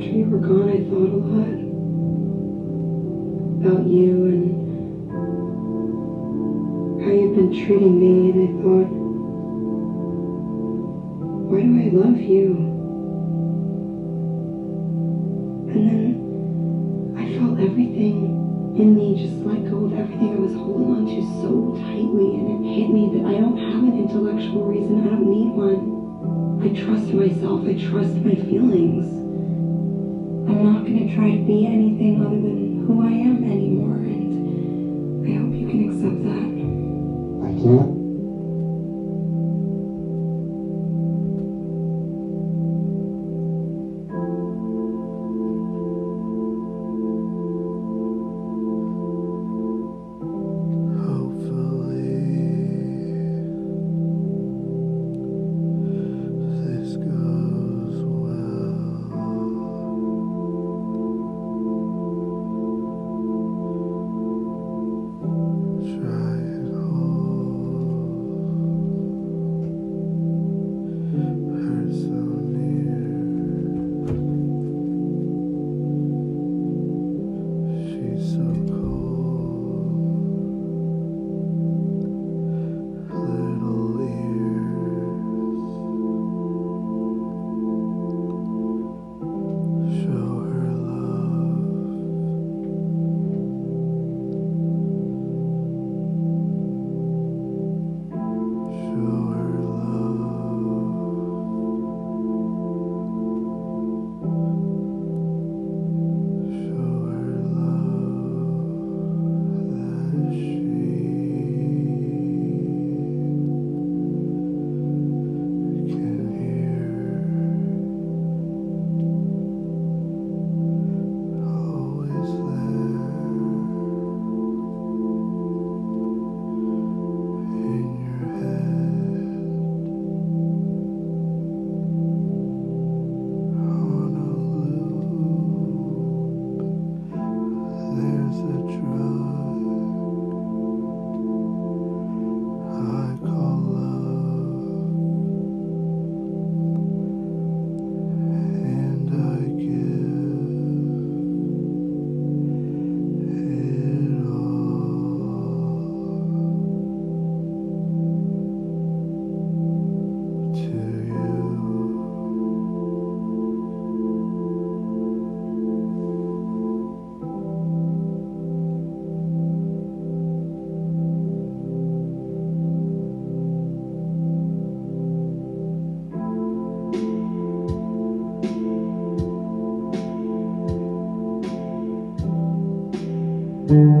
after you were gone, I thought a lot about you and how you've been treating me, and I thought, why do I love you? And then I felt everything in me just let go of everything I was holding on to so tightly, and it hit me that I don't have an intellectual reason, I don't need one. I trust myself, I trust my feelings. I'm not going to try to be anything other than who I am anymore, and I hope you can accept that. I can't. Thank